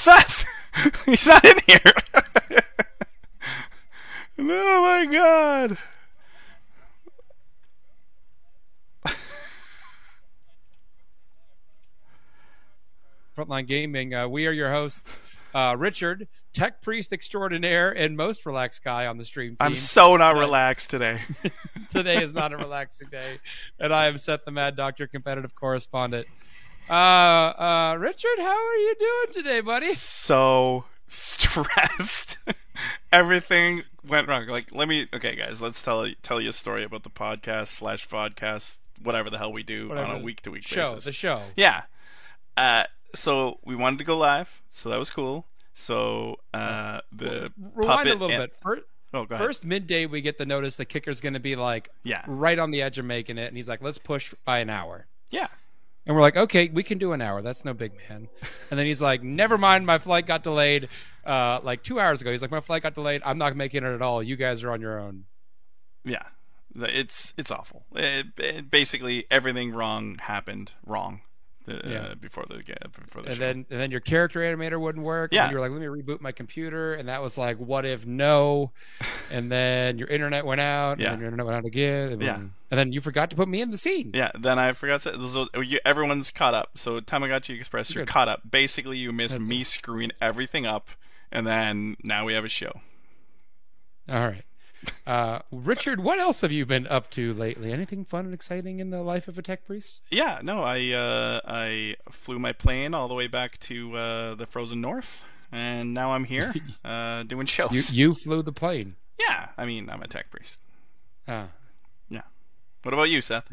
Seth? He's not in here. oh my god. Frontline Gaming. Uh, we are your hosts, uh, Richard, tech priest extraordinaire, and most relaxed guy on the stream team. I'm so not relaxed today. Today is not a relaxing day, and I am Seth the Mad Doctor, competitive correspondent. Uh, uh, Richard, how are you doing today, buddy? so stressed. Everything went wrong. Like, let me. Okay, guys, let's tell tell you a story about the podcast slash podcast, whatever the hell we do Whatever. on a week to week Show basis. the show. Yeah. Uh, so we wanted to go live, so that was cool. So uh, the Rewind puppet a little and- bit. First, Oh, first midday, we get the notice the kicker's going to be like Yeah. right on the edge of making it, and he's like, "Let's push by an hour." Yeah. And we're like, okay, we can do an hour. That's no big man. And then he's like, never mind, my flight got delayed uh, like two hours ago. He's like, my flight got delayed. I'm not making it at all. You guys are on your own. Yeah. It's it's awful. It, it, basically, everything wrong happened wrong. Uh, Yeah. Before the yeah, before the And show. then and then your character animator wouldn't work. Yeah. And you were like, let me reboot my computer. And that was like, what if no? And then your internet went out. Yeah. And then your internet went out again. And Yeah. then, and then you forgot to put me in the scene. Yeah, then I forgot to. So you, everyone's caught up. So Tamagotchi Express, you're Good. caught up. Basically, you missed That's me screwing everything up, and then now we have a show. All right. Uh, Richard, what else have you been up to lately? Anything fun and exciting in the life of a tech priest? Yeah, no, I uh, I flew my plane all the way back to uh, the frozen north, and now I'm here uh, doing shows. You you flew the plane. Yeah, I mean, I'm a tech priest. Ah. Yeah. What about you, Seth?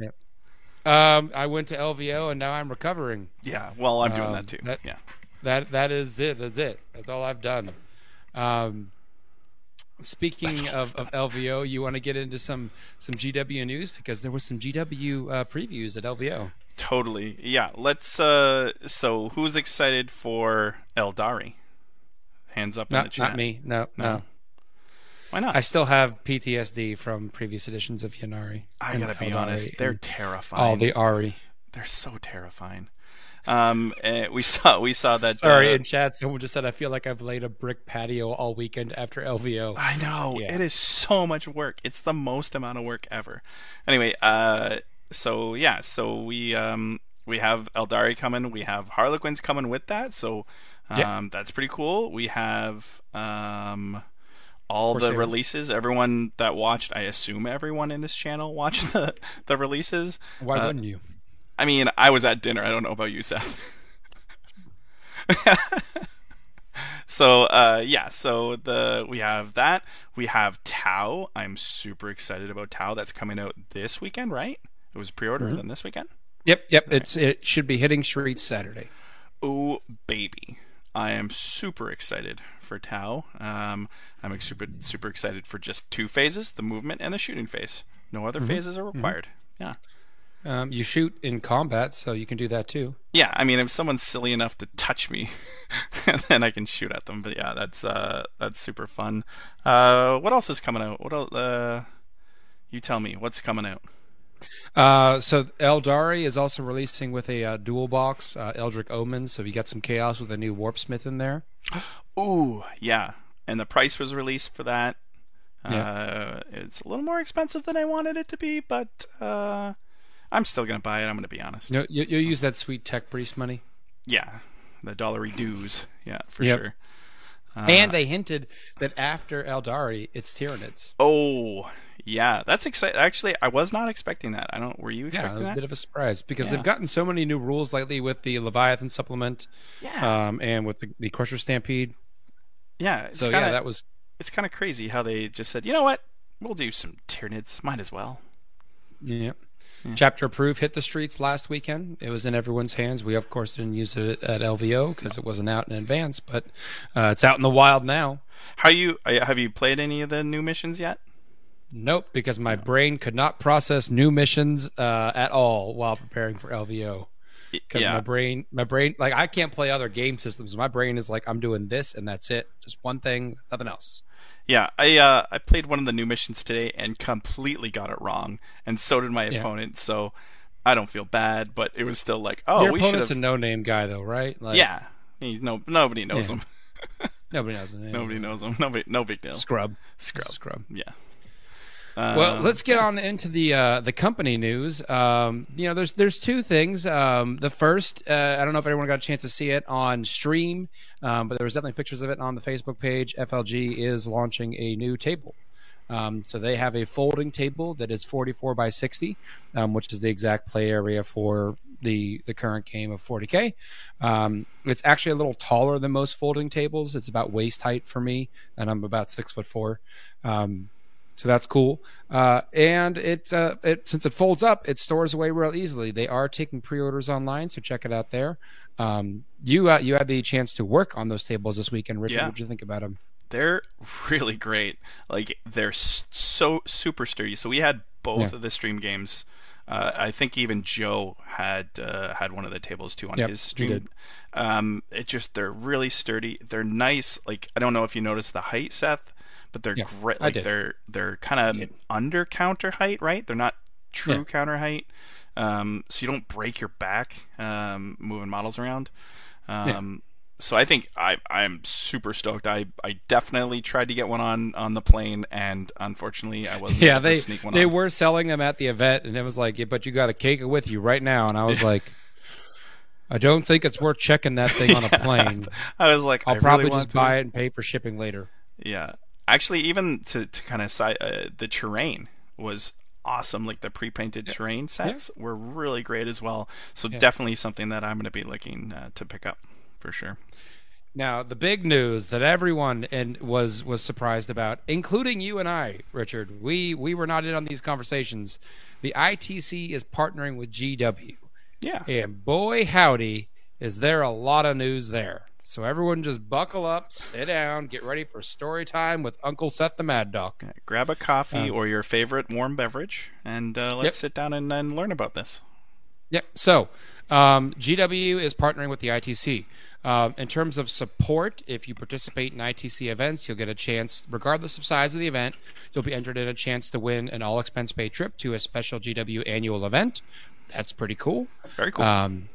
Um, I went to LVO and now I'm recovering. Yeah, well, I'm doing Um, that too. that- yeah. That that is it. That's it. That's all I've done. Um, speaking of, of LVO, you want to get into some some GW news because there was some GW uh, previews at LVO. Totally. Yeah. Let's. Uh, so, who's excited for Aeldari? Hands up in the chat. not me. No, no. No. Why not? I still have PTSD from previous editions of Ynnari. I gotta be Aeldari honest. They're terrifying. all the Ari. They're so terrifying. Um, eh, we saw we saw that. Sorry, uh, in chat, someone just said I feel like I've laid a brick patio all weekend after LVO. I know Yeah. it is so much work. It's the most amount of work ever. Anyway, uh, so yeah, so we um we have Aeldari coming. We have Harlequins coming with that. So um Yeah. that's pretty cool. We have um all the releases. Everyone that watched, I assume everyone in this channel watched the the releases. Why Uh, wouldn't you? I mean, I was at dinner. I don't know about you, Seth. so uh, yeah, so the we have that. We have Tau. I'm super excited about Tau. That's coming out this weekend, right? It was pre-order Mm-hmm. then this weekend. Yep, yep. It's it should be hitting streets Saturday. Oh baby, I am super excited for Tau. Um, I'm super super excited for just two phases: the movement and the shooting phase. No other phases are required. Yeah. Um, you shoot in combat, so you can do that too. Yeah, I mean, if someone's silly enough to touch me, then I can shoot at them. But yeah, that's uh, that's super fun. Uh, what else is coming out? What else? Uh, you tell me what's coming out. Uh, so Aeldari is also releasing with a uh, dual box uh, Eldritch Omen, so you got some chaos with a new Warp Smith in there. Ooh, yeah, and the price was released for that. Yeah. Uh, it's a little more expensive than I wanted it to be, but uh, I'm still gonna buy it. I'm gonna be honest. You, you, you'll use that sweet tech priest money. Yeah, the dollary dues. Yeah, for Yep. sure. Uh, and they hinted that after Aeldari, it's Tyranids. oh, yeah, that's exciting. Actually, I was not expecting that. I don't. Were you Yeah, expecting it was a bit of a surprise because Yeah. they've gotten so many new rules lately with the Leviathan supplement yeah. um, and with the, the Crusher Stampede. Yeah, it's So kinda, yeah, that was it's kind of crazy how they just said, you know what, we'll do some Tyranids. Might as well. yeah. Chapter approved hit the streets last weekend. It was in everyone's hands. We of course didn't use it at LVO because it wasn't out in advance, but uh, it's out in the wild now. How you uh, have you played any of the new missions yet? Nope, because my brain could not process new missions uh, at all while preparing for LVO. Because yeah, my brain, my brain, like I can't play other game systems. My brain is like I'm doing this and that's it, just one thing, nothing else. Yeah. I uh, I played one of the new missions today and completely got it wrong, and so did my Yeah. opponent. So I don't feel bad, but it was still like, oh, Your we should opponent's a no-name guy, though, right? Like, yeah, He's no nobody knows Yeah. him. Nobody knows. Him. Nobody knows him. Nobody, no big deal. Scrub. Scrub. Scrub. Yeah. Well, Uh, let's get on into the uh, the company news. Um, you know, there's there's two things. Um, the first, uh, I don't know if everyone got a chance to see it on stream, um, but there was definitely pictures of it on the Facebook page. FLG is launching a new table. Um, so they have a folding table that is 44 by 60, um, which is the exact play area for the the current game of 40k. Um, it's actually a little taller than most folding tables. It's about waist height for me, and I'm about six foot four. Um, so that's cool. Uh, and it's uh, it, since it folds up, it stores away real easily. They are taking pre-orders online, so check it out there. Um, you uh, you had the chance to work on those tables this weekend, Richard. Yeah. What did you think about them? they're really great. Like they're so super sturdy. So we had both Yeah. of the stream games. Uh, I think even Joe had uh, had one of the tables too on Yep, his stream. Um, it just they're really sturdy. They're nice. Like I don't know if you noticed the height, Seth, but they're Yeah, great. Like they're they're kind of under counter height, right? They're not true Yeah. counter height. Um, so you don't break your back um, moving models around. Um, So I think I I'm super stoked. I, I definitely tried to get one on, on the plane, and unfortunately I wasn't Yeah, able they to sneak one they on. were selling them at the event, and it was like, yeah, but you got to cake it with you right now. And I was like, I don't think it's worth checking that thing on a plane. I was like, I'll I probably really want just to. buy it and pay for shipping later. Yeah, actually, even to to kind of side uh, the terrain was awesome. Like the pre-painted terrain sets were really great as well. So definitely something that I'm going to be looking uh, to pick up for sure. Now, the big news that everyone and was was surprised about, including you and I, Richard. We we were not in on these conversations. The ITC is partnering with GW, Yeah, and boy howdy, is there a lot of news there. So everyone just buckle up, sit down, get ready for story time with Uncle Seth the Mad Dog. grab a coffee Um, or your favorite warm beverage, and uh, let's Yep. sit down and, and learn about this. Yep. So, um, GW is partnering with the ITC. Um, in terms of support, if you participate in ITC events, you'll get a chance, regardless of size of the event, you'll be entered in a chance to win an all expense paid trip to a special GW annual event. That's pretty cool. Very cool. Um,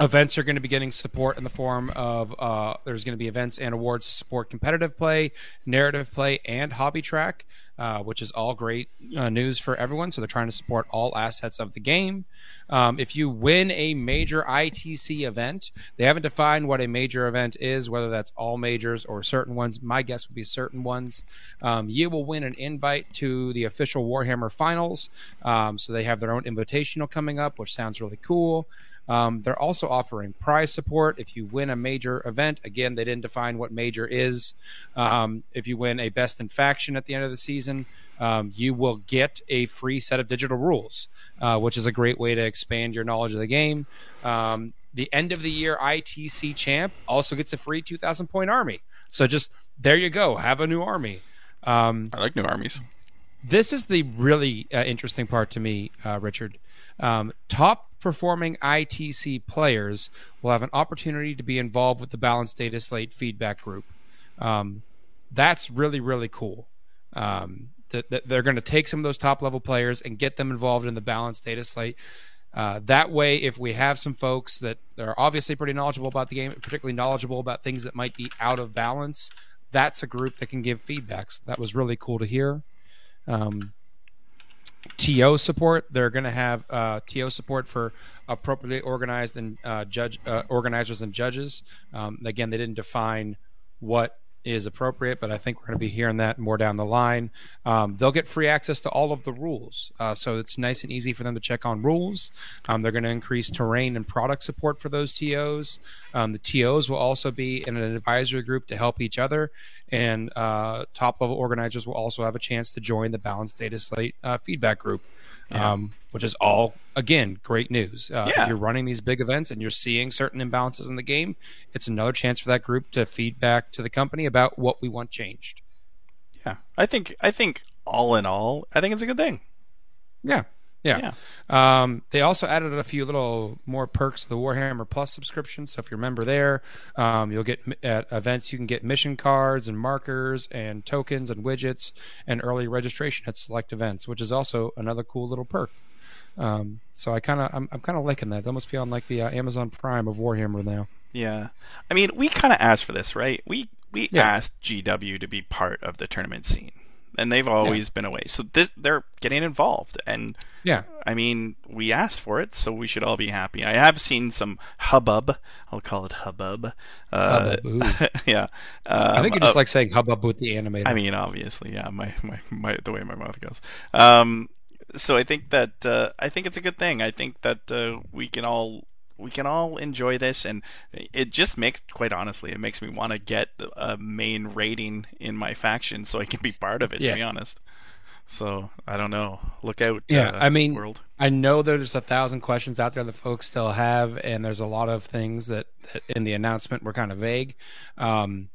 events are going to be getting support in the form of uh, there's going to be events and awards to support competitive play, narrative play, and hobby track, uh, which is all great uh, news for everyone. So they're trying to support all assets of the game. Um, if you win a major ITC event, they haven't defined what a major event is, whether that's all majors or certain ones. My guess would be certain ones. Um, you will win an invite to the official Warhammer finals. Um, so they have their own invitational coming up, which sounds really cool. Um, they're also offering prize support if you win a major event. Again, they didn't define what major is. Um, if you win a best in faction at the end of the season, um, you will get a free set of digital rules, uh, which is a great way to expand your knowledge of the game. Um, the end of the year ITC champ also gets a free 2,000 point army. So just there you go, have a new army. Um, I like new armies. this is the really uh, interesting part to me, uh, Richard. Um, top performing ITC players will have an opportunity to be involved with the balanced data slate feedback group. Um, that's really really cool. Um, that, that they're going to take some of those top level players and get them involved in the balanced data slate. Uh, that way, if we have some folks that are obviously pretty knowledgeable about the game, particularly knowledgeable about things that might be out of balance, that's a group that can give feedbacks. That was really cool to hear. Um, TO support. They're going to have uh, TO support for appropriately organized and uh, judge uh, organizers and judges. Um, again, they didn't define what is appropriate, but I think we're going to be hearing that more down the line. Um, they'll get free access to all of the rules, uh, so it's nice and easy for them to check on rules. Um, they're going to increase terrain and product support for those TOs. Um, the TOs will also be in an advisory group to help each other, and uh, top level organizers will also have a chance to join the balanced data slate uh, feedback group. Um, which is all again great news. Uh, Yeah. If you're running these big events and you're seeing certain imbalances in the game, it's another chance for that group to feedback to the company about what we want changed. Yeah, I think I think all in all, I think it's a good thing. Yeah, yeah. Um, they also added a few little more perks to the Warhammer Plus subscription. So if you're a member there, um, you'll get at events you can get mission cards and markers and tokens and widgets and early registration at select events, which is also another cool little perk. Um, so I kind of I'm, I'm kind of liking that. It's almost feeling like the uh, Amazon Prime of Warhammer now. Yeah, I mean, we kind of asked for this, right? We we Yeah. asked GW to be part of the tournament scene, and they've always been away. So this they're getting involved, and Yeah. I mean, we asked for it, so we should all be happy. I have seen some hubbub. I'll call it hubbub. Uh, Hubbub, yeah. I think Um, you just uh, like saying hubbub with the animator. I mean, obviously, yeah. My, my, my the way my mouth goes. Um, so I think that uh, I think it's a good thing. I think that uh, we can all we can all enjoy this, and it just makes, quite honestly, it makes me want to get a main rating in my faction so I can be part of it. Yeah. To be honest. So I don't know. Look out. Yeah, uh, I mean, world. I know there's a thousand questions out there that folks still have, and there's a lot of things that, that in the announcement were kind of vague. Um,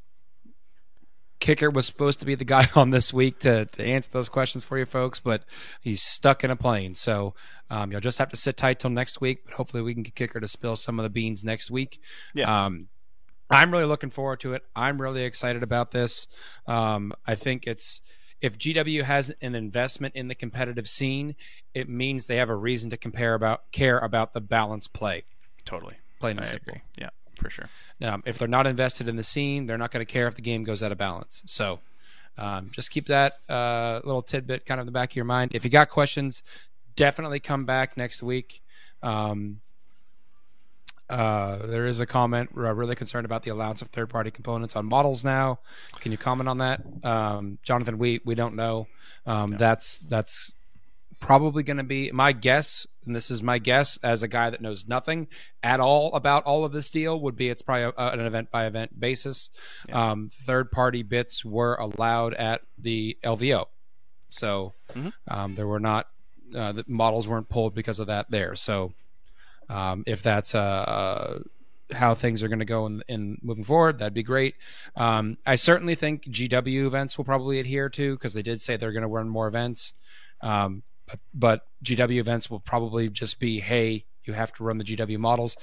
Kicker was supposed to be the guy on this week to, to answer those questions for you folks, but he's stuck in a plane. So um, you'll just have to sit tight till next week. But hopefully, we can get Kicker to spill some of the beans next week. Yeah. Um, I'm really looking forward to it. I'm really excited about this. Um, I think it's if GW has an investment in the competitive scene, it means they have a reason to compare about care about the balance play. Totally. Plain I and simple. agree. Yeah, for sure. Um, if they're not invested in the scene, they're not going to care if the game goes out of balance. So um, just keep that uh, little tidbit kind of in the back of your mind. If you got questions, definitely come back next week. Um, uh, there is a comment. We're really concerned about the allowance of third-party components on models now. Can you comment on that, um, Jonathan? We we don't know. Um, That's that's probably going to be my guess, and this is my guess as a guy that knows nothing at all about all of this deal. Would be it's probably a, an event by event basis. Um, third party bits were allowed at the LVO, so Mhm. um, there were not uh, the models weren't pulled because of that there. So um, if that's uh, how things are going to go in, in moving forward, that'd be great. Um, I certainly think GW events will probably adhere to because they did say they're going to run more events. Um, but, but GW events will probably just be, hey, you have to run the GW models,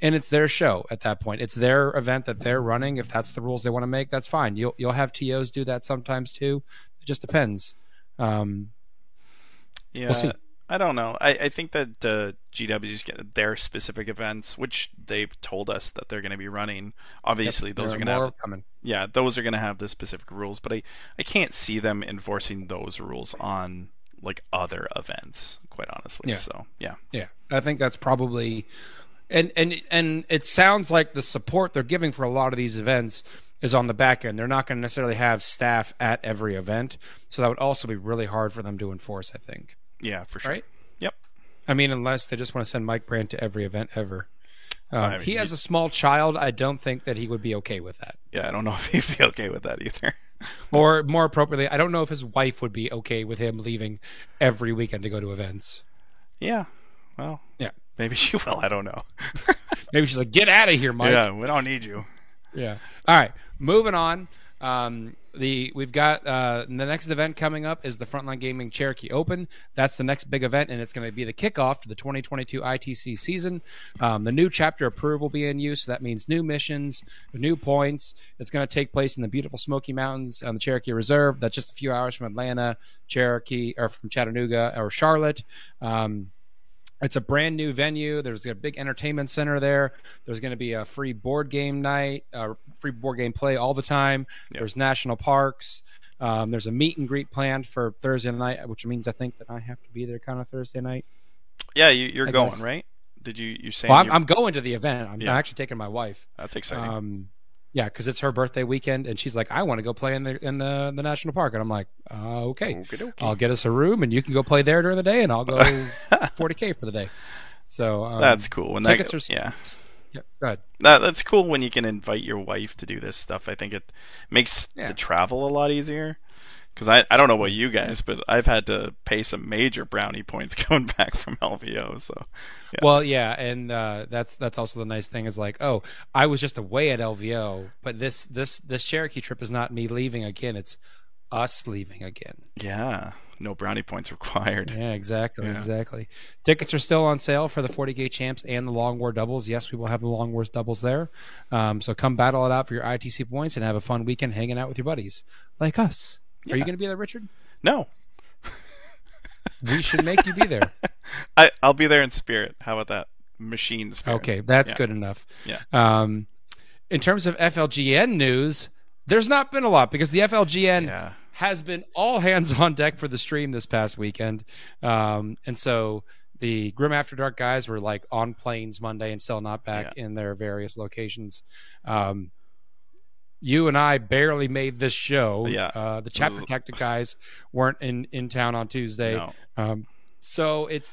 and it's their show at that point. It's their event that they're running. If that's the rules they want to make, that's fine. You'll you'll have tos do that sometimes too. It just depends. Um, Yeah, see. I don't know. I, I think that the GWs get their specific events, which they've told us that they're going to be running. Obviously, those are going to have coming. yeah, those are going to have the specific rules. But I I can't see them enforcing those rules on like other events. Quite honestly, Yeah. so yeah, Yeah, I think that's probably, and and and it sounds like the support they're giving for a lot of these events is on the back end. They're not going to necessarily have staff at every event, so that would also be really hard for them to enforce. I think. yeah, for sure. Right? Yep. I mean, unless they just want to send Mike Brandt to every event ever. Uh, I mean, he has he- a small child. I don't think that he would be okay with that. Yeah, I don't know if he'd be okay with that either. Or more appropriately, I don't know if his wife would be okay with him leaving every weekend to go to events. yeah. Well. Yeah. Maybe she will. I don't know. Maybe she's like, "Get out of here, Mike." yeah, we don't need you. Yeah. All right. Moving on. Um, the we've got uh, the next event coming up is the Frontline Gaming Cherokee Open. That's the next big event, and it's going to be the kickoff to the 2022 ITC season. Um, the new chapter approve will be in use. So that means new missions, new points. It's going to take place in the beautiful Smoky Mountains on the Cherokee Reserve. That's just a few hours from Atlanta, Cherokee, or from Chattanooga or Charlotte. Um, it's a brand new venue. There's a big entertainment center there. There's going to be a free board game night, uh, free board game play all the time. Yep. There's national parks. Um, there's a meet and greet planned for Thursday night, which means I think that I have to be there kind of Thursday night. Yeah, you, you're I going guess. right. Did you you say? Well, I'm, I'm going to the event. I'm Yeah. actually taking my wife. that's exciting. Um, yeah, because it's her birthday weekend, and she's like, "I want to go play in the in the the national park," and I'm like, uh, "Okay, Okey-dokey. I'll get us a room, and you can go play there during the day, and I'll go 40k for the day." So um, That's cool. When tickets go- are yeah. yeah. Go ahead. That that's cool when you can invite your wife to do this stuff. I think it makes Yeah. the travel a lot easier. Because I, I don't know about you guys, but I've had to pay some major brownie points going back from LVO. So Yeah. Well, yeah, and uh, that's that's also the nice thing is like, oh, I was just away at LVO, but this this this Cherokee trip is not me leaving again; it's us leaving again. yeah, no brownie points required. Yeah, exactly, Yeah. exactly. Tickets are still on sale for the 40k champs and the Long War doubles. Yes, we will have the Long Wars doubles there. Um, so come battle it out for your ITC points and have a fun weekend hanging out with your buddies like us. Are you going to be there, Richard? No, We should make you be there. I I'll be there in spirit. How about that? Machine spirit. Okay, that's Yeah. good enough. Yeah. Um, in terms of FLGN news, there's not been a lot because the FLGN Yeah. has been all hands on deck for the stream this past weekend. Um, and so the Grim After Dark guys were like on planes Monday and still not back in their various locations. Um, you and I barely made this show. Yeah. Uh, the chapter tactic guys weren't in, in town on Tuesday. No. Um, so it's,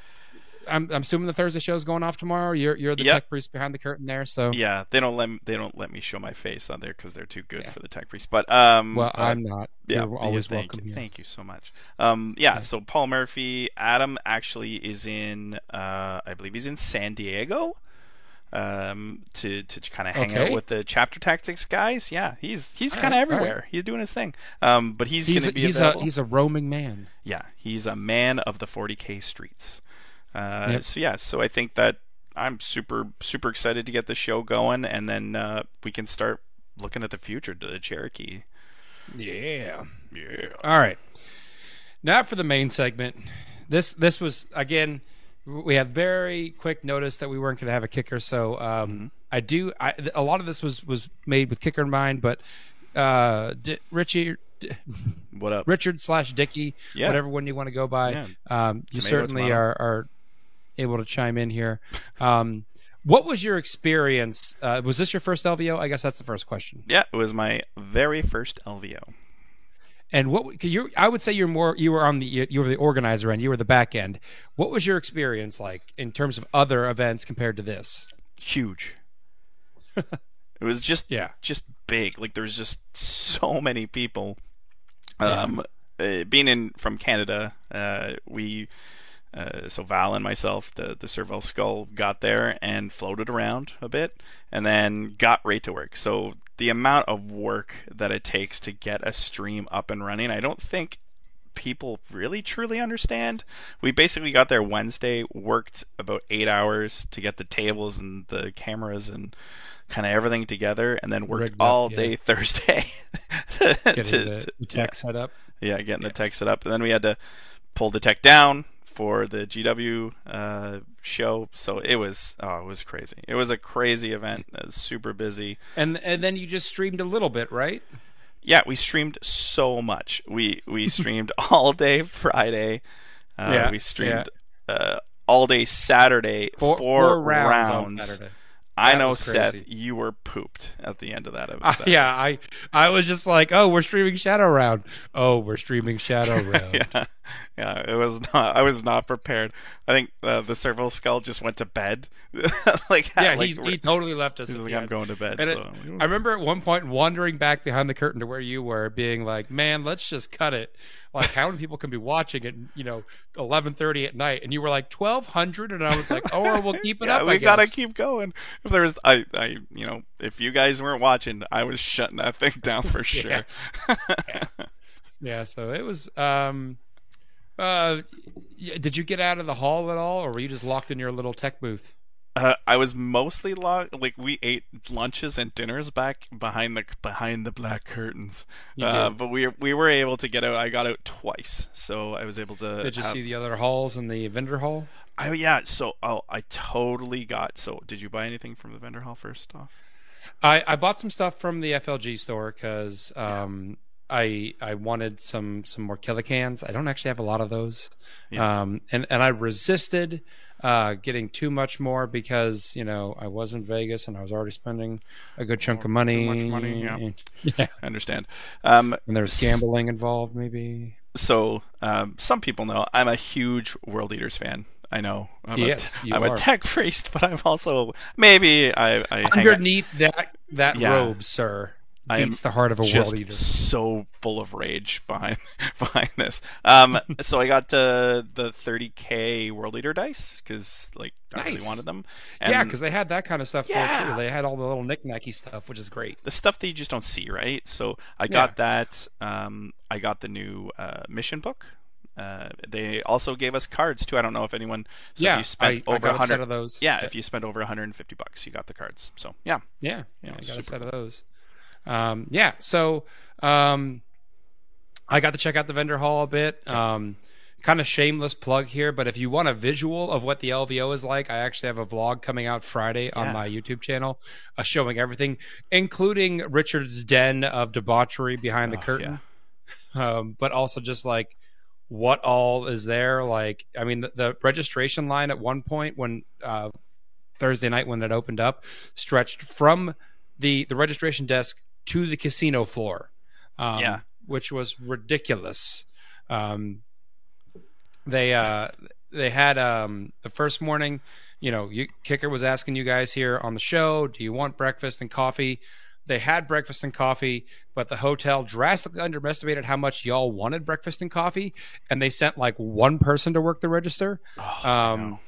I'm, I'm assuming the Thursday show is going off tomorrow. You're, you're the Yep. tech priest behind the curtain there. So, Yeah, they don't let me, they don't let me show my face on there because they're too good Yeah. for the tech priest. But um, well, I'm not. yeah, You're always yeah, thank welcome You, here. thank you so much. Um, yeah, Yeah. so Paul Murphy, Adam actually is in, uh, I believe he's in San Diego, um, to to kind of hang out with the chapter tactics guys. Yeah, he's he's kind of right, all everywhere. He's doing his thing. Um, but he's, He's, going a, to be he's a he's a roaming man. Yeah, he's a man of the 40k streets. Uh, Yep. So yeah, so I think that I'm super super excited to get the show going, and then uh, we can start looking at the future to the Cherokee. Yeah. Yeah. All right. Now for the main segment. This this was again. We had very quick notice that we weren't going to have a kicker, so um, Mm-hmm. I do. I, a lot of this was was made with kicker in mind, but uh, D- Richie. D- What up? Richard slash Dicky, Yeah. whatever one you want to go by. Yeah. Um, you Tomato, certainly tomato. are, are able to chime in here. Um, what was your experience? Uh, was this your first LVO? I guess that's the first question. Yeah, it was my very first LVO. And what you I would say you're more you were on the you were the organizer end, you were the back end. What was your experience like in terms of other events compared to this? Huge. it was just Yeah. just big. Like there's just so many people. Um, uh, being in from Canada, uh, we uh, so Val and myself, the the Servo Skull, got there and floated around a bit, and then got right to work. So the amount of work that it takes to get a stream up and running, I don't think people really truly understand. We basically got there Wednesday, worked about eight hours to get the tables and the cameras and kind of everything together, and then worked Rigged up, all yeah. day Thursday Getting to- the, to- the tech set up. yeah, getting the tech set up, and then we had to pull the tech down for the GW uh, show. So it was oh, it was crazy. It was a crazy event. Was super busy. And and then you just streamed a little bit, right? Yeah, we streamed so much. We we streamed all day Friday. Uh, Yeah, we streamed uh, all day Saturday. Four, four, four rounds, rounds. Saturday. I That know, Seth, you were pooped at the end of that. Uh, yeah, I I was just like, oh, we're streaming Shadow Round. Oh, we're streaming Shadow Round. yeah, yeah. It was not. I was not prepared. I think uh, the Servo Skull just went to bed. like Yeah, like, he, he totally left us. he was like, I'm going to bed. And it- I remember at one point wandering back behind the curtain to where you were, being like, "Man, let's just cut it." Like, how many people can be watching it? you know eleven thirty at night? And you were like twelve hundred, and I was like, "Oh, we'll keep it yeah, up." we gotta keep going. If there was, I, I, you know, if you guys weren't watching, I was shutting that thing down for sure. Yeah, yeah. so it was. um uh, did you get out of the hall at all, or were you just locked in your little tech booth? Uh, I was mostly locked. Like we ate lunches and dinners back behind the behind the black curtains. Uh, but we we were able to get out. I got out twice, so I was able to. Did you have- see the other halls in the vendor hall? Oh yeah. So oh, I totally got. So did you buy anything from the vendor hall first off? I, I bought some stuff from the FLG store because um, I I wanted some some more Killa Kans. I don't actually have a lot of those, Yeah. um, and and I resisted uh, getting too much more because you know I was in Vegas and I was already spending a good chunk of money. Too much money, yeah. yeah. I understand. Um, And there's gambling involved, maybe. so um, some people know I'm a huge World Eaters fan. I know. I'm Yes, a, you I'm are. a tech priest, but I'm also maybe I, I Underneath that that Yeah. robe, sir, I am beats the heart of a world eater. so full of rage behind behind this. Um, so I got uh, the 30k World Eater dice because like I Nice. really wanted them. And yeah, because they had that kind of stuff there Yeah. too. They had all the little knick-knacky stuff, which is great. the stuff that you just don't see, right? So I got that. Um, I got the new uh, mission book. Uh, they also gave us cards too. I don't know if anyone. So yeah, if you spent I, I over got a 100. set of those. yeah, if you spent over 150 bucks, you got the cards. So yeah, Yeah, Yeah, yeah, I got a set of those. Um, yeah, so um, I got to check out the vendor hall a bit. Um, kind of shameless plug here, but if you want a visual of what the LVO is like, I actually have a vlog coming out Friday on Yeah. my YouTube channel, uh, showing everything, including Richard's den of debauchery behind the Oh, curtain, um, but also just like what all is there. Like, I mean, the, the registration line at one point when uh, Thursday night when it opened up stretched from the the registration desk to the casino floor. Um, Yeah. which was ridiculous. Um, they uh, they had um, the first morning. You know, you, Kicker was asking you guys here on the show, do you want breakfast and coffee? They had breakfast and coffee, but the hotel drastically underestimated how much y'all wanted breakfast and coffee, and they sent like one person to work the register. Oh, Um.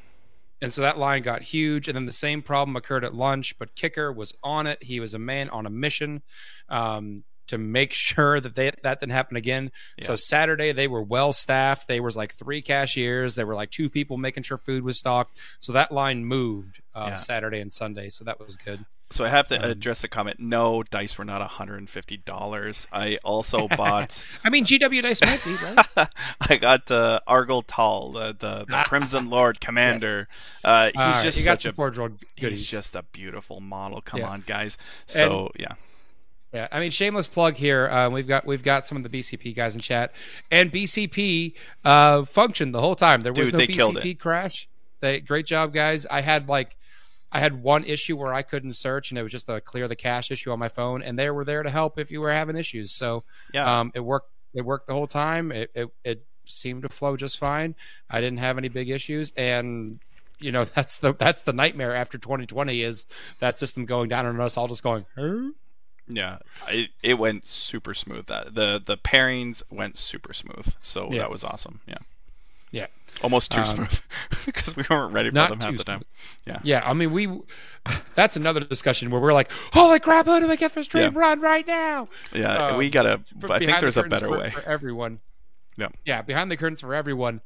And so that line got huge. And then the same problem occurred at lunch, but Kicker was on it. He was a man on a mission um, to make sure that they, that didn't happen again. So Saturday they were well staffed. There was like three cashiers. There were like two people making sure food was stocked. So that line moved uh, Yeah. Saturday and Sunday. So that was good. So I have to Um, address a comment. No, dice were not $150. I also bought I mean, GW Dice might be right. I got uh, Tall, the, the, the Crimson Lord Commander. Uh, he's right, just you got such some a Forge World goodies. he's just a beautiful model. Come Yeah. on, guys. So yeah, Yeah, I mean, shameless plug here. Uh, we've got we've got some of the BCP guys in chat, and BCP uh, functioned the whole time. There was Dude, no BCP crash. They great job, guys. I had like I had one issue where I couldn't search, and it was just a clear the cache issue on my phone, and they were there to help if you were having issues. So yeah. um, it worked. It worked the whole time. It, it it seemed to flow just fine. I didn't have any big issues, and you know that's the that's the nightmare after 2020 is that system going down and us all just going. "Huh?" Yeah, it, it went super smooth. That the the pairings went super smooth, so Yeah. that was awesome. Yeah, Yeah. almost too Um, smooth because we weren't ready for them half the time. Yeah, Yeah, I mean, we. That's another discussion where we're like, "Holy crap! Who do I get this stream Yeah. run right now?" yeah, Um, we gotta. I think there's a better for, way. for everyone. Yeah. yeah, behind the curtains for everyone.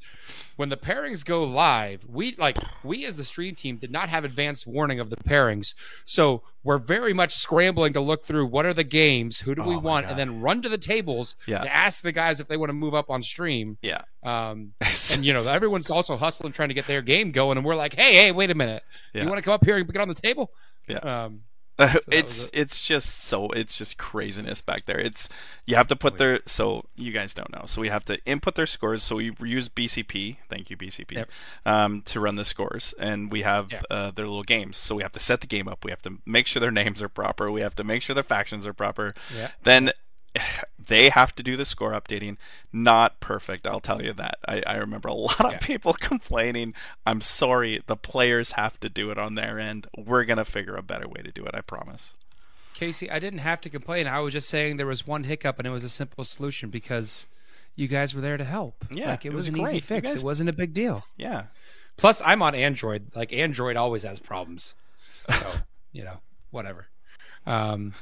When the pairings go live, we like we as the stream team did not have advanced warning of the pairings, so we're very much scrambling to look through what are the games, who do we Oh want, God. and then run to the tables Yeah. to ask the guys if they want to move up on stream. Yeah, Um, and you know everyone's also hustling trying to get their game going, and we're like, "Hey, hey, wait a minute, Yeah. you want to come up here and get on the table?" Yeah. Um, that it's was it's just so it's just craziness back there. It's you have to put their so you guys don't know. So we have to input their scores. So we use BCP. Thank you BCP. Yep. Um, to run the scores, and we have uh, their little games. So we have to set the game up. We have to make sure their names are proper. We have to make sure their factions are proper. Yeah. Then they have to do the score updating. Not perfect, I'll tell you that. I, I remember a lot of Yeah. people complaining. I'm sorry, the players have to do it on their end. We're gonna figure a better way to do it. I promise. Casey, I didn't have to complain. I was just saying there was one hiccup and it was a simple solution because you guys were there to help. Yeah, like it, it was, was an great. easy fix. guys- It wasn't a big deal. Yeah. Plus, I'm on Android. Like Android always has problems, so you know, whatever. Um,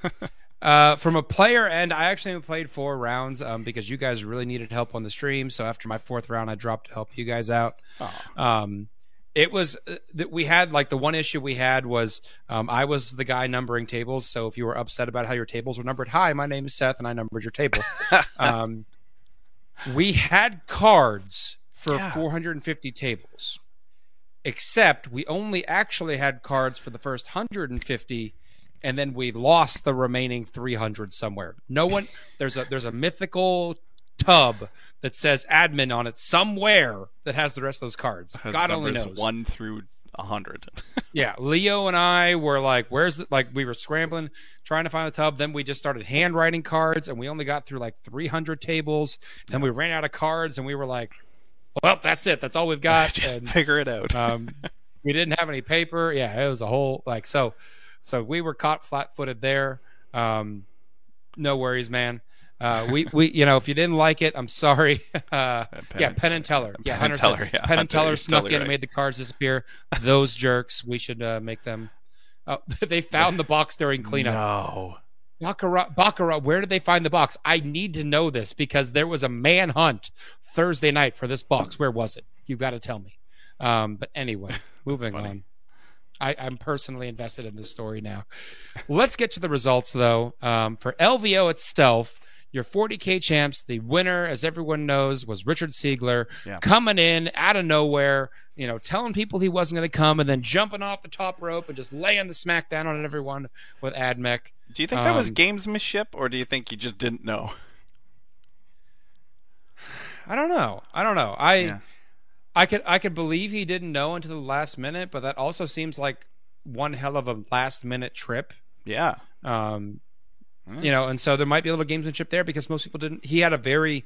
uh, from a player end, I actually only played four rounds um, because you guys really needed help on the stream. So after my fourth round, I dropped to help you guys out. Um, it was uh, that we had like the one issue we had was um, I was the guy numbering tables. So if you were upset about how your tables were numbered, hi, my name is Seth, and I numbered your table. um, we had cards for Yeah. 450 tables, except we only actually had cards for the first 150 and then we lost the remaining 300 somewhere. No one there's a there's a mythical tub that says admin on it somewhere that has the rest of those cards. Has God only knows. One through a hundred. Yeah, Leo and I were like, "Where's the, like?" We were scrambling, trying to find the tub. Then we just started handwriting cards, and we only got through like 300 tables. Then we ran out of cards, and we were like, "Well, that's it. That's all we've got." Just and, figure it out. um, we didn't have any paper. Yeah, it was a whole like so. So we were caught flat-footed there. Um, no worries, man. Uh, we we you know if you didn't like it, I'm sorry. Uh, Penn yeah, Penn and Teller. Yeah, Penn and Teller, yeah, Penn and Teller snuck in and made the cards disappear. Those jerks. We should uh, make them. Oh, they found the box during cleanup. No. Baccarat, Baccarat, where did they find the box? I need to know this because there was a manhunt Thursday night for this box. Where was it? You've got to tell me. Um, but anyway, moving on. I, I'm personally invested in this story now. Let's get to the results, though. Um, for LVO itself, your 40k champs. The winner, as everyone knows, was Richard Siegler Yeah. coming in out of nowhere. You know, telling people he wasn't going to come, and then jumping off the top rope and just laying the smackdown on everyone with Admech. Do you think that was Um, gamesmanship, or do you think you just didn't know? I don't know. I don't know. I Yeah. I could I could believe he didn't know until the last minute, but that also seems like one hell of a last minute trip. Yeah. Um, Hmm. You know, and so there might be a little gamesmanship there because most people didn't. He had a very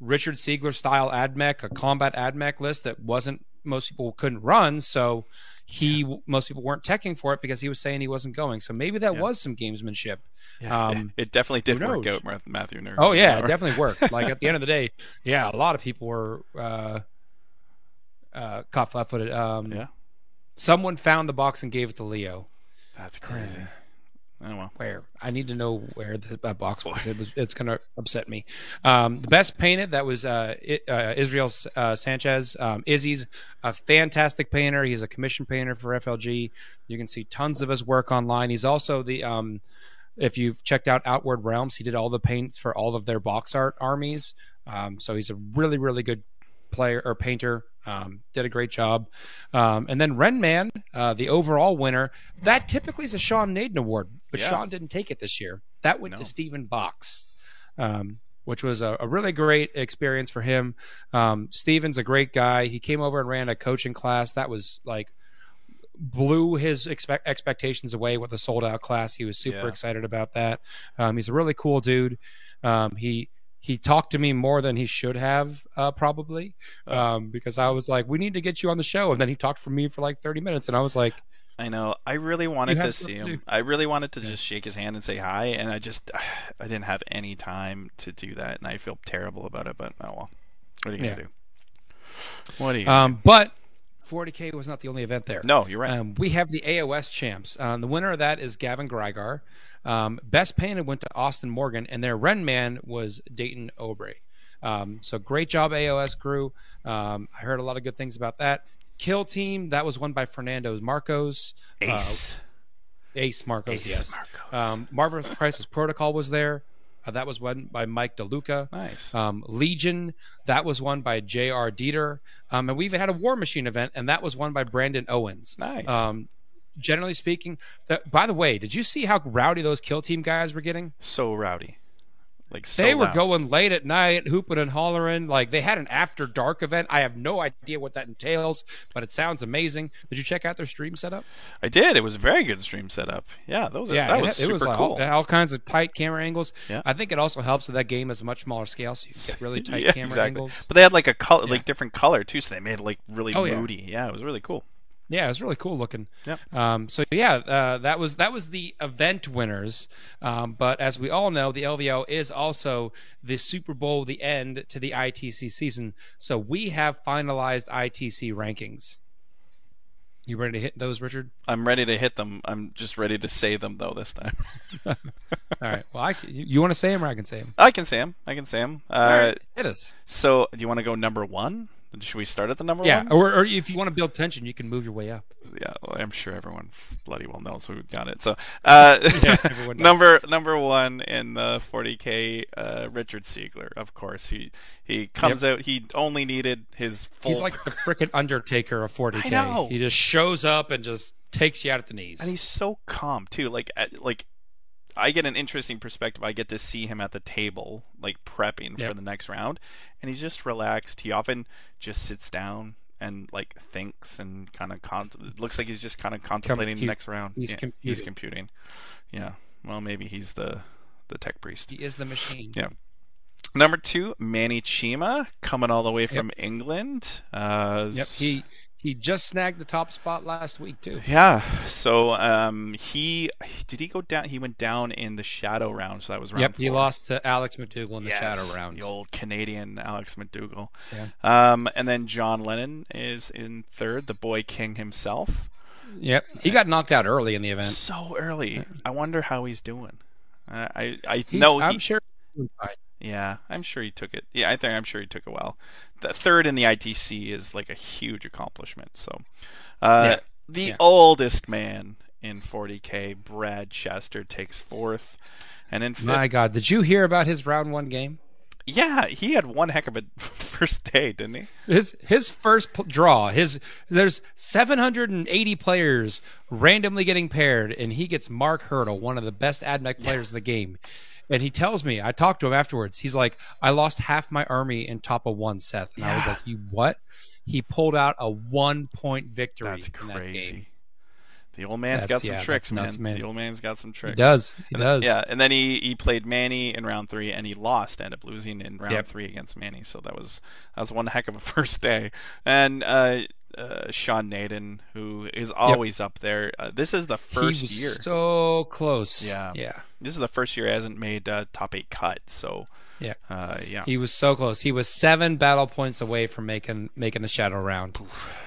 Richard Siegler style admech, a combat admech list that wasn't most people couldn't run, so he most people weren't teching for it because he was saying he wasn't going. So maybe that Yeah. was some gamesmanship. Yeah, Um, it, it definitely did work out, Matthew Nerd. Oh yeah, it definitely worked. Like at the end of the day, yeah, a lot of people were uh, uh, caught flat-footed. Um, Yeah. Someone found the box and gave it to Leo. That's crazy. Oh well. Where I need to know where the that box was. It was. It's going to upset me. Um, the best painted that was uh, I- uh, Israel uh, Sanchez. Um, Izzy's a fantastic painter. He's a commission painter for FLG. You can see tons of his work online. He's also the. Um, if you've checked out Outward Realms, he did all the paints for all of their box art armies. Um, so he's a really, really good player or painter. Um, did a great job. Um, and then Renman, uh, the overall winner, that typically is a Sean Nayden award, but Yeah. Sean didn't take it this year. That went No. to Stephen Box, um, which was a, a really great experience for him. Um, Stephen's a great guy. He came over and ran a coaching class that was like blew his expect- expectations away with a sold out class. He was super Yeah. excited about that. Um, he's a really cool dude. Um, he he talked to me more than he should have uh, probably um, because I was like, "We need to get you on the show," and then he talked for me for like thirty minutes, and I was like, I know. I really wanted to see him. do. I really wanted to just shake his hand and say hi, and I just I didn't have any time to do that, and I feel terrible about it. But oh well. What are you gonna Yeah. do? What are you? Gonna um, but 40k was not the only event there. No, you're right. Um, we have the AOS champs. Um, the winner of that is Gavin Grigar. Um, best painted went to Austin Morgan, and their Ren Man was Dayton Obrey. Um, so great job, AOS crew. Um, I heard a lot of good things about that. Kill team that was won by Fernando Marcos. Ace. Uh, Ace Marcos, Ace yes. Marcos. Um, Marvelous Crisis Protocol was there. Uh, that was won by Mike DeLuca. nice. Um, Legion, that was won by J.R. Dieter. Um, and we even had a War Machine event, and that was won by Brandon Owens. nice. Um, generally speaking, the, by the way, did you see how rowdy those kill team guys were getting? so rowdy. Like so they were loud. going late at night, hooping and hollering. Like they had an after dark event. I have no idea what that entails, but it sounds amazing. Did you check out their stream setup? I did. It was a very good stream setup. Yeah, those are, Yeah, that it, was it super was like cool. all, all kinds of tight camera angles. Yeah. I think it also helps that that game is a much smaller scale, so you can get really tight yeah, camera exactly. angles. But they had like a color, Yeah. like different color too, so they made it like really Oh, yeah. moody. Yeah. it was really cool. Yeah, it was really cool looking. Yep. Um, so yeah, uh, that was that was the event winners. Um, but as we all know, the LVO is also the Super Bowl, the end to the ITC season. So we have finalized ITC rankings. You ready to hit those, Richard? I'm ready to hit them. I'm just ready to say them though this time. All right. Well, I, c- you want to say them or I can say them? I can say them. I can say them. Uh, All right. Hit us. So, do you want to go number one? Should we start at the number Yeah. one? Or, or if you want to build tension, you can move your way up. yeah, well, I'm sure everyone bloody well knows who got it. So, uh, does. number number one in the 40k, uh, Richard Siegler, of course. He he comes out. He only needed his full. He's like the freaking Undertaker of 40k. I know. He just shows up and just takes you out at the knees. and he's so calm too. Like like. I get an interesting perspective. I get to see him at the table, like prepping Yep. for the next round, and he's just relaxed. He often just sits down and like thinks and kind of con- looks like he's just kind of contemplating the next round. he's Yeah, he's computing. computing. Yeah. Well, maybe he's the the tech priest. he is the machine. Yeah. Number two, Manny Chima, coming all the way from England. Uh, Yep. He he just snagged the top spot last week too. Yeah. So um, he did he go down? He went down in the shadow round. So that was round. Yep. He lost to Alex McDougal in the shadow round. The old Canadian Alex McDougall. Yeah. Um, and then John Lennon is in third, the boy king himself. Yep. He got knocked out early in the event. So early. I wonder how he's doing. Uh, I I He's- know I'm he, sure. Yeah, I'm sure he took it. Yeah, I think I'm sure he took it well. The third in the ITC is like a huge accomplishment. So, uh, Yeah. the Yeah. oldest man in 40k, Brad Chester, takes fourth, And then fifth, My God, did you hear about his round one game? yeah, he had one heck of a first day, didn't he? His his first p- draw. His there's 780 players randomly getting paired, and he gets Mark Hurdle, one of the best AdMech players in the game. And he tells me, I talked to him afterwards. He's like, I lost half my army in top of one, Seth. And I was like, you what? He pulled out a one point victory That's in that crazy. The old man's That's- got some yeah, tricks, that's nuts, man. man. The old man's got some tricks. He does. He And- does. Yeah, and then he, he played Manny in round three, and he lost, ended up losing in round Yep. three against Manny. So that was that was one heck of a first day. And uh, uh, Sean Nayden, who is always up there. Uh, this is the first he was year. so close. Yeah. Yeah. This is the first year he hasn't made uh, top eight cut. So Yeah. uh, yeah, He was so close. He was seven battle points away from making making the shadow round.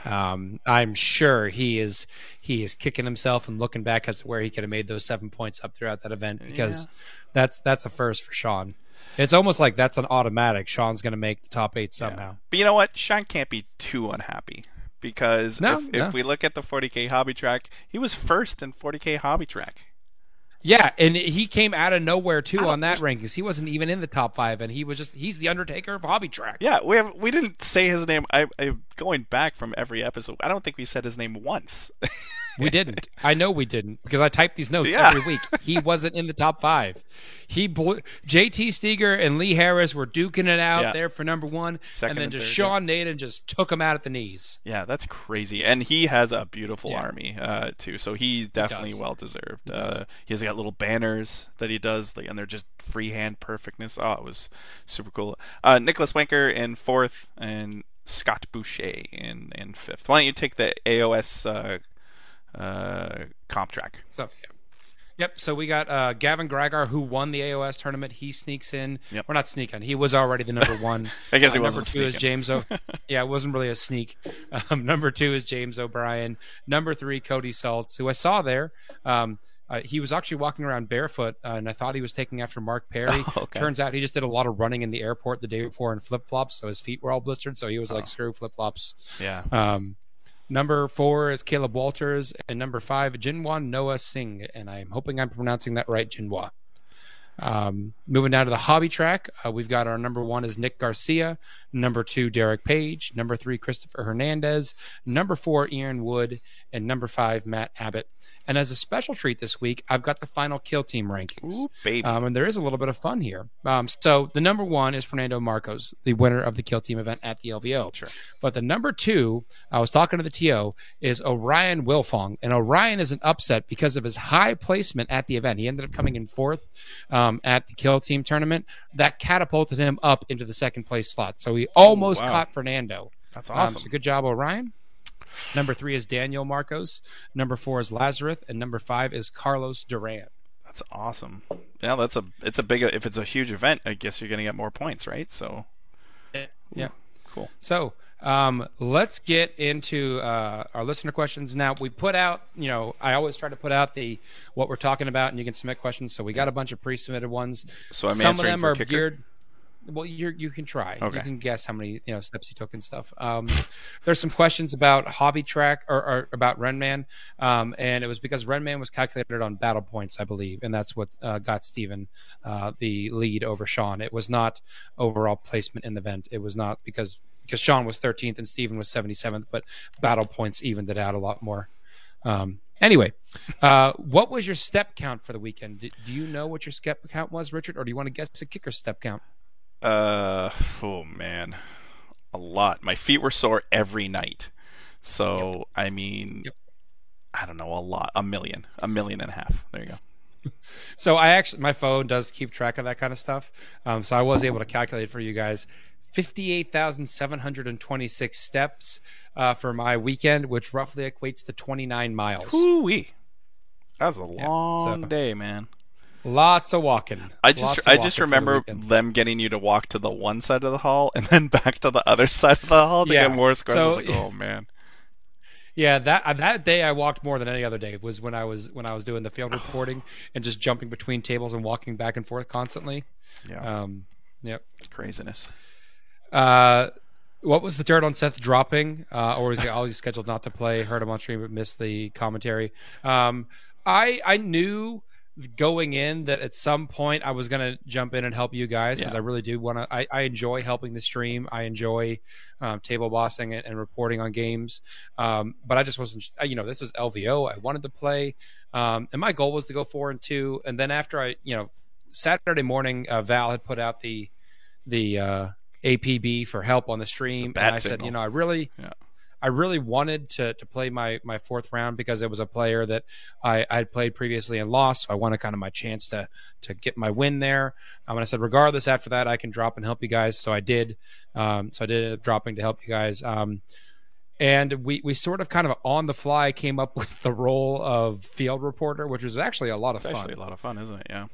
Um, I'm sure he is he is kicking himself and looking back as to where he could have made those seven points up throughout that event because that's that's a first for Sean. It's almost like that's an automatic. Sean's going to make the top eight somehow. But you know what? Sean can't be too unhappy because No, if, no. if we look at the 40k hobby track, he was first in 40k hobby track. Yeah, and he came out of nowhere too on that rankings. He wasn't even in the top five, and he was just he's the Undertaker of hobby track. Yeah, we have we didn't say his name. I, I going back from every episode. I don't think we said his name once. We didn't. I know we didn't because I type these notes Yeah. every week. He wasn't in the top five. He blew, JT Steger and Lee Harris were duking it out Yeah. there for number one, Second and then and just third, Sean Nayden just took him out at the knees. yeah, that's crazy. And he has a beautiful Yeah. army uh, too. So he's definitely does. well deserved. Uh, he's got little banners that he does, like, and they're just freehand perfectness. Oh, it was super cool. Uh, Nicholas Wanker in fourth, and Scott Boucher in in fifth. Why don't you take the AOS uh, comp track? So yeah. Yep. So we got uh, Gavin Grigar, who won the AOS tournament. He sneaks in. Yep. We're not sneaking. He was already the number one. I guess he Uh, wasn't Number two is. James. O- yeah, it wasn't really a sneak. Um, number two is James O'Brien. Number three, Cody Saltz, who I saw there. Um, uh, he was actually walking around barefoot, uh, and I thought he was taking after Mark Perry. Oh, okay. Turns out he just did a lot of running in the airport the day before in flip flops, so his feet were all blistered. So he was like, Oh. "Screw flip flops." Yeah. Um, number four is Caleb Walters, and number five, Jinwa Noah Singh, and I'm hoping I'm pronouncing that right, Jinwa. Um, moving down to the hobby track, uh, we've got our number one is Nick Garcia, number two Derek Page, number three Christopher Hernandez, number four Ian Wood, and number five Matt Abbott. And as a special treat this week, I've got the final kill team rankings. Ooh, baby. Um, and there is a little bit of fun here. Um, so the number one is Fernando Marcos, the winner of the Kill Team event at the LVO. Sure. But the number two, I was talking to the TO, is Orion Wilfong. And Orion is an upset because of his high placement at the event. He ended up coming in fourth um, at the Kill Team tournament. That catapulted him up into the second place slot. So he almost wow. caught Fernando. That's Um, awesome. so good job, Orion. Number three is Daniel Marcos. Number four is Lazarus. And number five is Carlos Duran. That's awesome. Yeah, that's a it's a big if it's a huge event, I guess you're gonna get more points, right? So Yeah. cool. So um, let's get into uh, our listener questions now. We put out, you know, I always try to put out the what we're talking about, and you can submit questions. So we got a bunch of pre-submitted ones. So I'm Some of them are kicker? geared. Well, you you can try. Okay. You can guess how many you know steps he took and stuff. Um, there's some questions about hobby track or, or about Renman, um, and it was because Renman was calculated on battle points, I believe, and that's what uh, got Steven uh, the lead over Sean. It was not overall placement in the event. It was not because because Sean was 13th and Steven was 77th, but battle points evened it out a lot more. Um, anyway, uh, what was your step count for the weekend? Do, do you know what your step count was, Richard, or do you want to guess a kicker step count? Uh oh man. A lot. My feet were sore every night. So I mean Yep. I don't know, a lot. A million. A million and a half. There you go. So I actually, my phone does keep track of that kind of stuff. Um, so I was able to calculate for you guys fifty-eight thousand seven hundred and twenty-six steps uh, for my weekend, which roughly equates to twenty-nine miles. Hoo-wee. That was a long so- day, man. Lots of walking. I just of I just for the remember them getting you to walk to the one side of the hall and then back to the other side of the hall to Yeah. get more squares. I was So- like, oh man. Yeah, that uh, that day I walked more than any other day was when I was when I was doing the field reporting and just jumping between tables and walking back and forth constantly. Yeah. Um, yep. Craziness. Uh, what was the dirt on Seth dropping, uh, or was he always scheduled not to play? Heard him on stream but missed the commentary. Um, I I knew going in that at some point I was going to jump in and help you guys because Yeah. I really do want to. I, I enjoy helping the stream. I enjoy um, table bossing and, and reporting on games. Um, but I just wasn't. You know, this was LVO. I wanted to play, um, and my goal was to go four and two. And then after I, you know, Saturday morning, uh, Val had put out the the uh, APB for help on the stream, bat and I said, you know, I really. Yeah. I really wanted to, to play my, my fourth round because it was a player that I, I had played previously and lost. So I wanted kind of my chance to to get my win there. Um, and I said, regardless, after that, I can drop and help you guys. So I did. Um, so I did end up dropping to help you guys. Um, and we, we sort of kind of on the fly came up with the role of field reporter, which was actually a lot of It's fun. actually a lot of fun, isn't it? Yeah.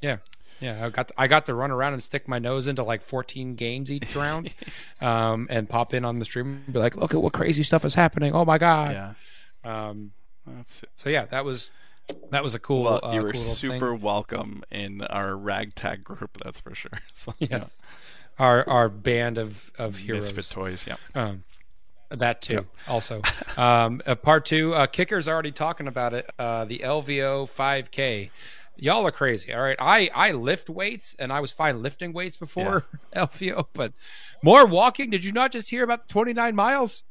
Yeah. Yeah, I got I got to run around and stick my nose into like 14 games each round, um, and pop in on the stream and be like, "Look at what crazy stuff is happening! Oh my god!" Yeah. Um, That's it. so yeah, that was that was a cool. Well, uh, you were cool super thing. welcome in our ragtag group. That's for sure. So, yeah. Our our band of of heroes. Misfit toys. Yeah. Um, that too. Also, um, uh, part two. Uh, Kicker's already talking about it. Uh, the LVO 5K. Y'all are crazy. All right, I I lift weights and I was fine lifting weights before LVO, but more walking. Did you not just hear about the 29 miles?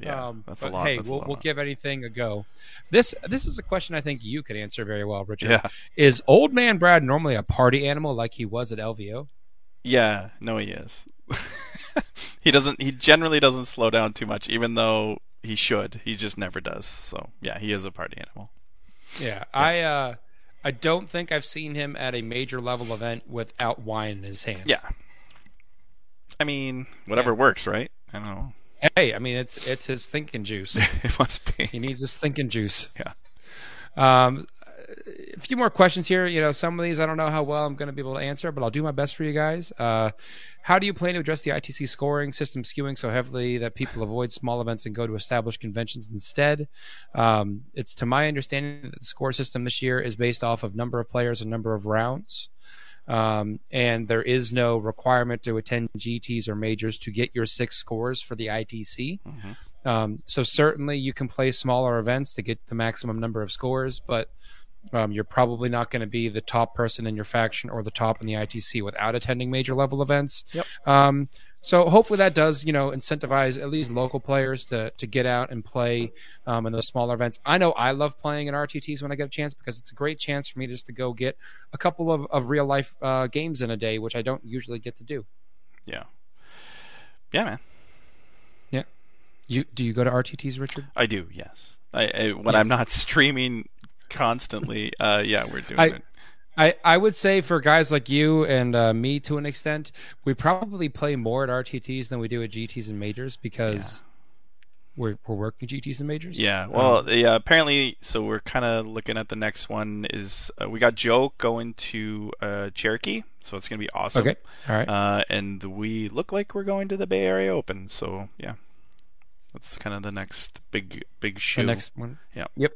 Yeah. Um, that's a lot. Hey, we'll, lot. we'll give anything a go. This this is a question I think you could answer very well, Richard. Yeah. Is old man Brad normally a party animal like he was at LVO? Yeah. No, he is. he doesn't. He generally doesn't slow down too much, even though he should. He just never does. So yeah, he is a party animal. Yeah, I uh, I don't think I've seen him at a major level event without wine in his hand. Yeah. I mean, whatever works, right? I don't know. Hey, I mean it's it's his thinking juice. it must be. he needs his thinking juice. Yeah. Um, a few more questions here. You know, some of these I don't know how well I'm going to be able to answer, but I'll do my best for you guys. Uh, how do you plan to address the ITC scoring system skewing so heavily that people avoid small events and go to established conventions instead? Um, it's to my understanding that the score system this year is based off of number of players and number of rounds. Um, and there is no requirement to attend GTs or majors to get your six scores for the ITC. Mhm. Um, so certainly you can play smaller events to get the maximum number of scores, but um, you're probably not going to be the top person in your faction or the top in the ITC without attending major level events. Yep. Um, so hopefully that does, you know, incentivize at least local players to to get out and play um, in those smaller events. I know I love playing in RTTs when I get a chance because it's a great chance for me just to go get a couple of, of real life uh, games in a day, which I don't usually get to do. Yeah. Yeah, man. Yeah. You do you go to RTTs, Richard? I do. Yes. I, I when Yes. I'm not streaming constantly. Uh, yeah, we're doing I- it. I, I would say for guys like you and uh, me to an extent, we probably play more at RTTs than we do at GTs and majors because we're, we're working GTs and majors. Yeah. Um, Well, yeah. Apparently, so we're kind of looking at the next one. Is uh, we got Joe going to uh, Cherokee, so it's gonna be awesome. okay. All right. Uh, and we look like we're going to the Bay Area Open. So yeah, that's kind of the next big big shoe. the next one. Yeah. Yep.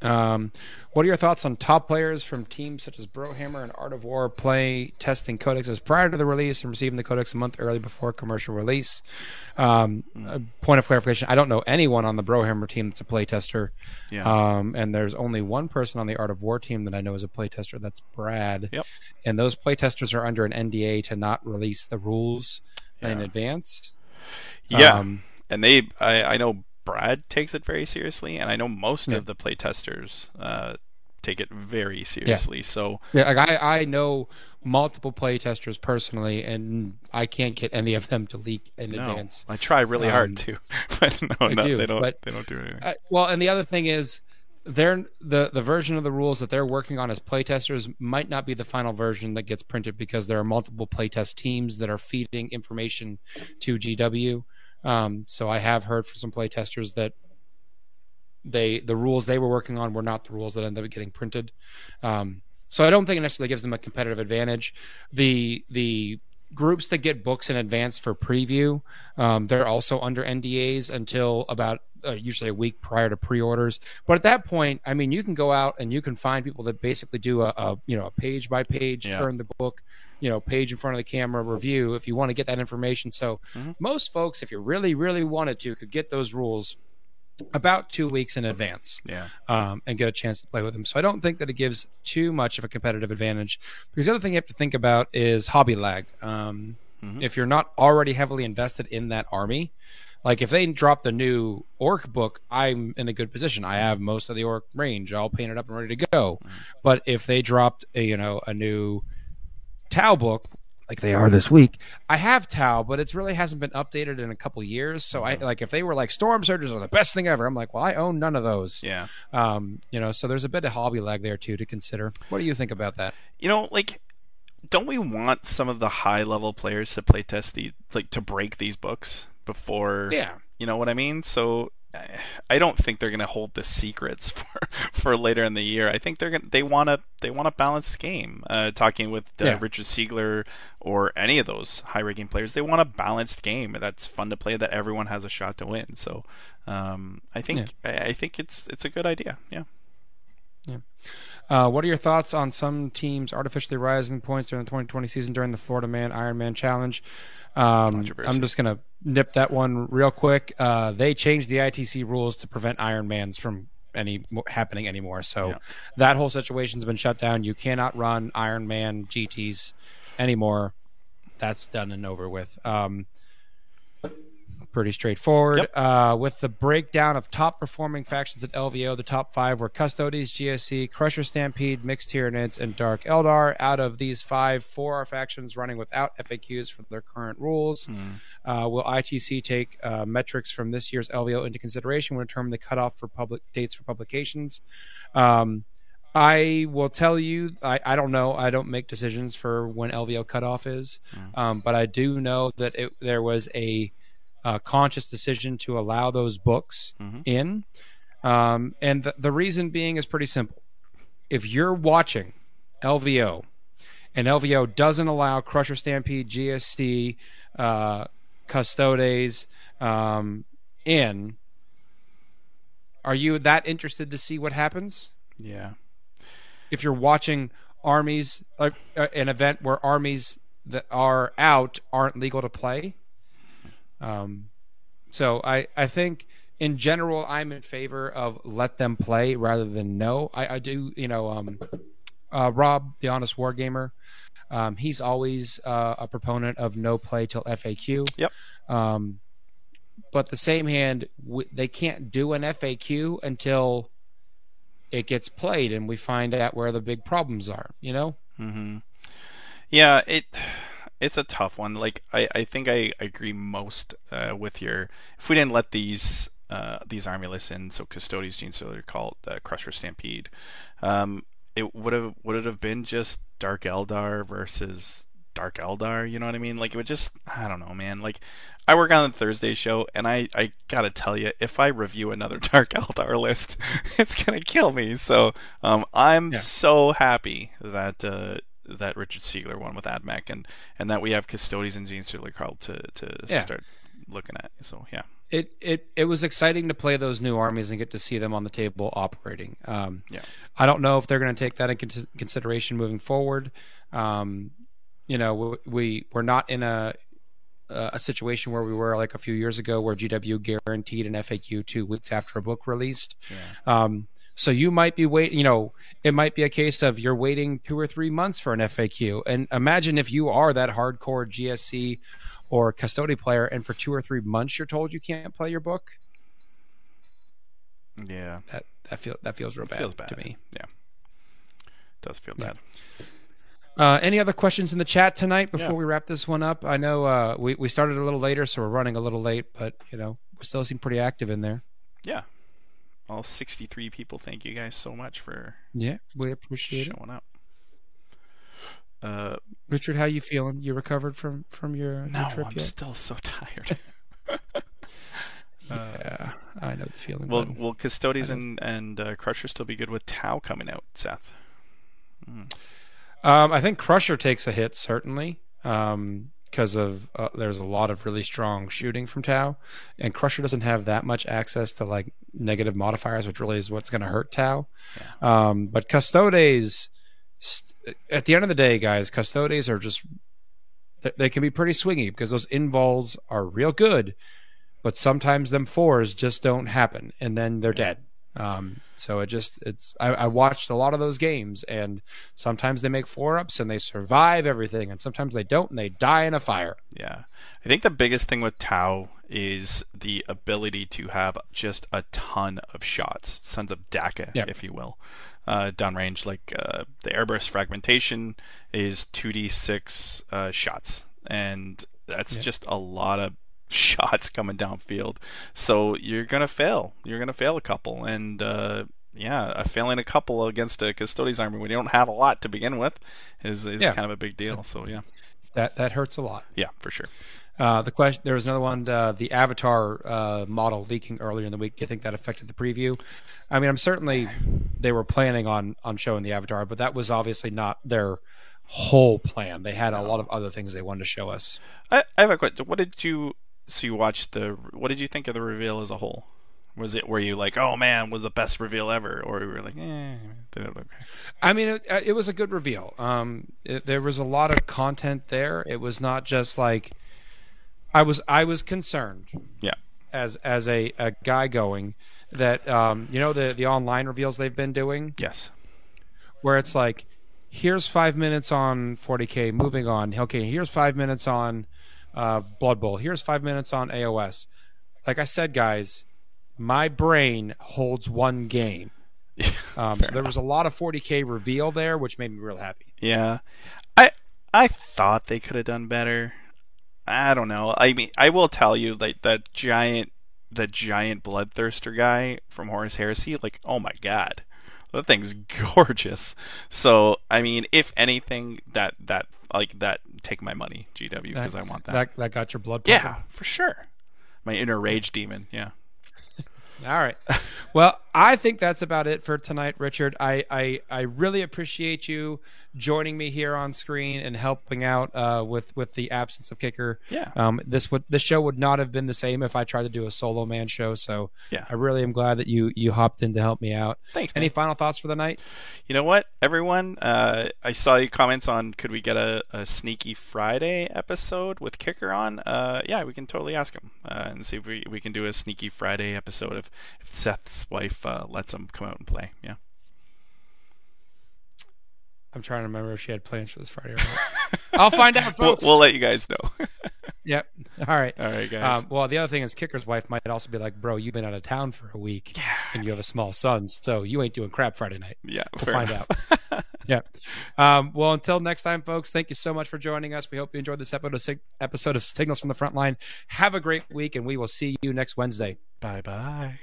Um, what are your thoughts on top players from teams such as Brohammer and Art of War play testing codexes prior to the release and receiving the codex a month early before commercial release? Um, point of clarification: I don't know anyone on the Brohammer team that's a play tester. Yeah. Um, and there's only one person on the Art of War team that I know is a playtester. That's Brad. Yep. And those playtesters are under an NDA to not release the rules in advance. yeah. Um, and they, I, I know Brad takes it very seriously, and I know most Yeah. of the playtesters uh, take it very seriously. So yeah. Like I, I know multiple playtesters personally, and I can't get any of them to leak in no, advance. I try really Um, hard to, but no, no, do, they don't. but- they don't do anything. Well, and the other thing is, they're the the version of the rules that they're working on as playtesters might not be the final version that gets printed because there are multiple playtest teams that are feeding information to GW. Um, so I have heard from some playtesters that they the rules they were working on were not the rules that ended up getting printed. Um, so I don't think it necessarily gives them a competitive advantage. The the groups that get books in advance for preview, um, they're also under NDAs until about uh, usually a week prior to pre-orders. But at that point, I mean, you can go out and you can find people that basically do a, a you know a page by page Yeah. turn the book, you know, page in front of the camera review if you want to get that information. So Mhm. most folks, if you really really wanted to, could get those rules about two weeks in advance Yeah. um, and get a chance to play with them. So I don't think that it gives too much of a competitive advantage. Because the other thing you have to think about is hobby lag. Um, Mhm. If you're not already heavily invested in that army, like if they drop the new orc book, I'm in a good position. I have most of the orc range all painted up and ready to go. But if they dropped a you know a new Tau book, like they are this week, I have Tau, but it's really hasn't been updated in a couple years. So I like if they were like Storm Surges are the best thing ever. I'm like, well, I own none of those. Yeah. Um, you know, so there's a bit of hobby lag there too to consider. What do you think about that? You know, like, don't we want some of the high level players to play test the like to break these books before? Yeah. You know what I mean? So I- don't think they're going to hold the secrets for for later in the year. I think they're going to they want to they want a balanced game. Uh, talking with uh, Yeah. Richard Siegler or any of those high ranking players, they want a balanced game that's fun to play that everyone has a shot to win. So um, I think I, I think it's it's a good idea. Yeah. Yeah. Uh, what are your thoughts on some teams artificially rising points during the 2020 season during the Florida Man Ironman Challenge? Um, I'm just going to nip that one real quick. Uh, they changed the ITC rules to prevent Ironmans from any happening anymore. So Yeah. that whole situation's been shut down. You cannot run Ironman GTs anymore. That's done and over with. Um, pretty straightforward. Yep. Uh, with the breakdown of top performing factions at LVO, the top five were Custodes, GSC, Crusher Stampede, Mixed Tyranids, and Dark Eldar. Out of these five, four are factions running without FAQs for their current rules. Uh, will ITC take uh, metrics from this year's LVO into consideration when determining the cutoff for public dates for publications? Um, I will tell you, I, I don't know. I don't make decisions for when LVO cutoff is, um, but I do know that it, there was a, uh conscious decision to allow those books Mhm. in. Um, and the, the reason being is pretty simple. If you're watching LVO and LVO doesn't allow Crusher Stampede, GSC, uh, Custodes um, in, are you that interested to see what happens? Yeah. if you're watching armies uh, uh, an event where armies that are out aren't legal to play um, so I, I think in general i'm in favor of let them play rather than no. I, I do you know um, uh, rob the honest wargamer um, he's always uh, a proponent of no play till faq Yep. um, but the same hand w- they can't do an faq until it gets played and we find out where the big problems are you know? Hmm Yeah, it it's a tough one. Like I, I think I agree most uh, with your. If we didn't let these uh, these army lists in, so Custodes, Gene Stealer, called uh, Crusher Stampede, um, it would have would it have been just Dark Eldar versus Dark Eldar? You know what I mean? Like it would just I don't know, man. Like I work on the Thursday show, and I I gotta tell you, if I review another Dark Eldar list, it's gonna kill me. So um, I'm Yeah. so happy that. Uh, that Richard Siegler won with AdMech, and, and that we have Custodes and Gene called to to Yeah. start looking at. So yeah, it, it it was exciting to play those new armies and get to see them on the table operating. Um, Yeah. I don't know if they're going to take that in con- consideration moving forward. Um, you know, we, we we're not in a a situation where we were like a few years ago, where GW guaranteed an FAQ two weeks after a book released. Um, so you might be wait, you know, it might be a case of you're waiting two or three months for an FAQ. And imagine if you are that hardcore GSC or custody player, and for two or three months you're told you can't play your book. yeah, That that feel that feels real bad, feels bad to me. Yeah, does feel bad. Uh, any other questions in the chat tonight before Yeah. we wrap this one up? I know uh, we we started a little later, so we're running a little late, but you know we still seem pretty active in there. Yeah, all 63 people. Thank you guys so much for Yeah, we appreciate it. showing up. Uh, Richard, how you feeling? You recovered from from your, no, your trip I'm yet? still so tired. yeah, I know the feeling. Well, bud. will Custodes and and uh, Crusher still be good with Tau coming out, Seth? Um, I think Crusher takes a hit certainly because of uh, there's a lot of really strong shooting from Tau, and Crusher doesn't have that much access to like negative modifiers, which really is what's going to hurt Tau. Um, but Custodes, st- at the end of the day, guys, Custodes are just they- they can be pretty swingy because those invols are real good, but sometimes them fours just don't happen, and then they're dead. Um, so it just it's I, I, watched a lot of those games, and sometimes they make four ups and they survive everything, and sometimes they don't and they die in a fire. Yeah, I think the biggest thing with Tau is the ability to have just a ton of shots, sons of Daka, if you will, uh, downrange. Like uh, the airburst fragmentation is two d six uh, shots, and that's just a lot of shots coming downfield. So you're gonna fail. You're gonna fail a couple, and uh, yeah, failing a couple against a Custodes army when you don't have a lot to begin with is is yeah. kind of a big deal. So yeah, that that hurts a lot. Yeah, for sure. Uh, the question there was another one, uh, the Avatar uh, model leaking earlier in the week. Do you think that affected the preview? I mean, I'm certainly they were planning on on showing the Avatar, but that was obviously not their whole plan. They had a lot of other things they wanted to show us. I, I have a question. What did you so you watched the what did you think of the reveal as a whole? Was it were you like, oh man, was the best reveal ever, or were you like, eh, okay? I mean, it, uh, it was a good reveal. Um, it, there was a lot of content there. It was not just like I was. I was concerned. Yeah. As as a, a guy going that um, you know the the online reveals they've been doing. Yes. Where it's like, here's five minutes on 40k, moving on. Okay, here's five minutes on uh, Blood Bowl. Here's five minutes on AOS. Like I said, guys, my brain holds one game. Um, so there was a lot of 40k reveal there, which made me real happy. Yeah, I I thought they could have done better. I don't know. I mean, I will tell you, like that giant, the giant bloodthirster guy from Horus Heresy. Like, oh my god, that thing's gorgeous. So, I mean, if anything, that that like that take my money, GW, because I want that. that. That got your blood pumping. Yeah, for sure. My inner rage demon. Yeah. All right. Well, I think that's about it for tonight, Richard. I, I, I really appreciate you joining me here on screen and helping out uh, with with the absence of kicker. Yeah. Um, this would this show would not have been the same if I tried to do a solo man show. So yeah, I really am glad that you you hopped in to help me out. Thanks. Any man. final thoughts for the night? You know what, everyone? Uh, I saw your comments on could we get a, a sneaky Friday episode with kicker on? Uh, yeah, we can totally ask him uh, and see if we we can do a sneaky Friday episode if, if Seth's wife uh, lets him come out and play. Yeah. I'm trying to remember if she had plans for this Friday or not. I'll find out, folks. We'll, we'll let you guys know. yep. All right. All right, guys. Um, well, the other thing is, Kicker's wife might also be like, "Bro, you've been out of town for a week, yeah. and you have a small son, so you ain't doing crap Friday night." Yeah, we'll find enough. out. yeah. Um, well, until next time, folks. Thank you so much for joining us. We hope you enjoyed this episode of Signals from the Front Line. Have a great week, and we will see you next Wednesday. Bye bye.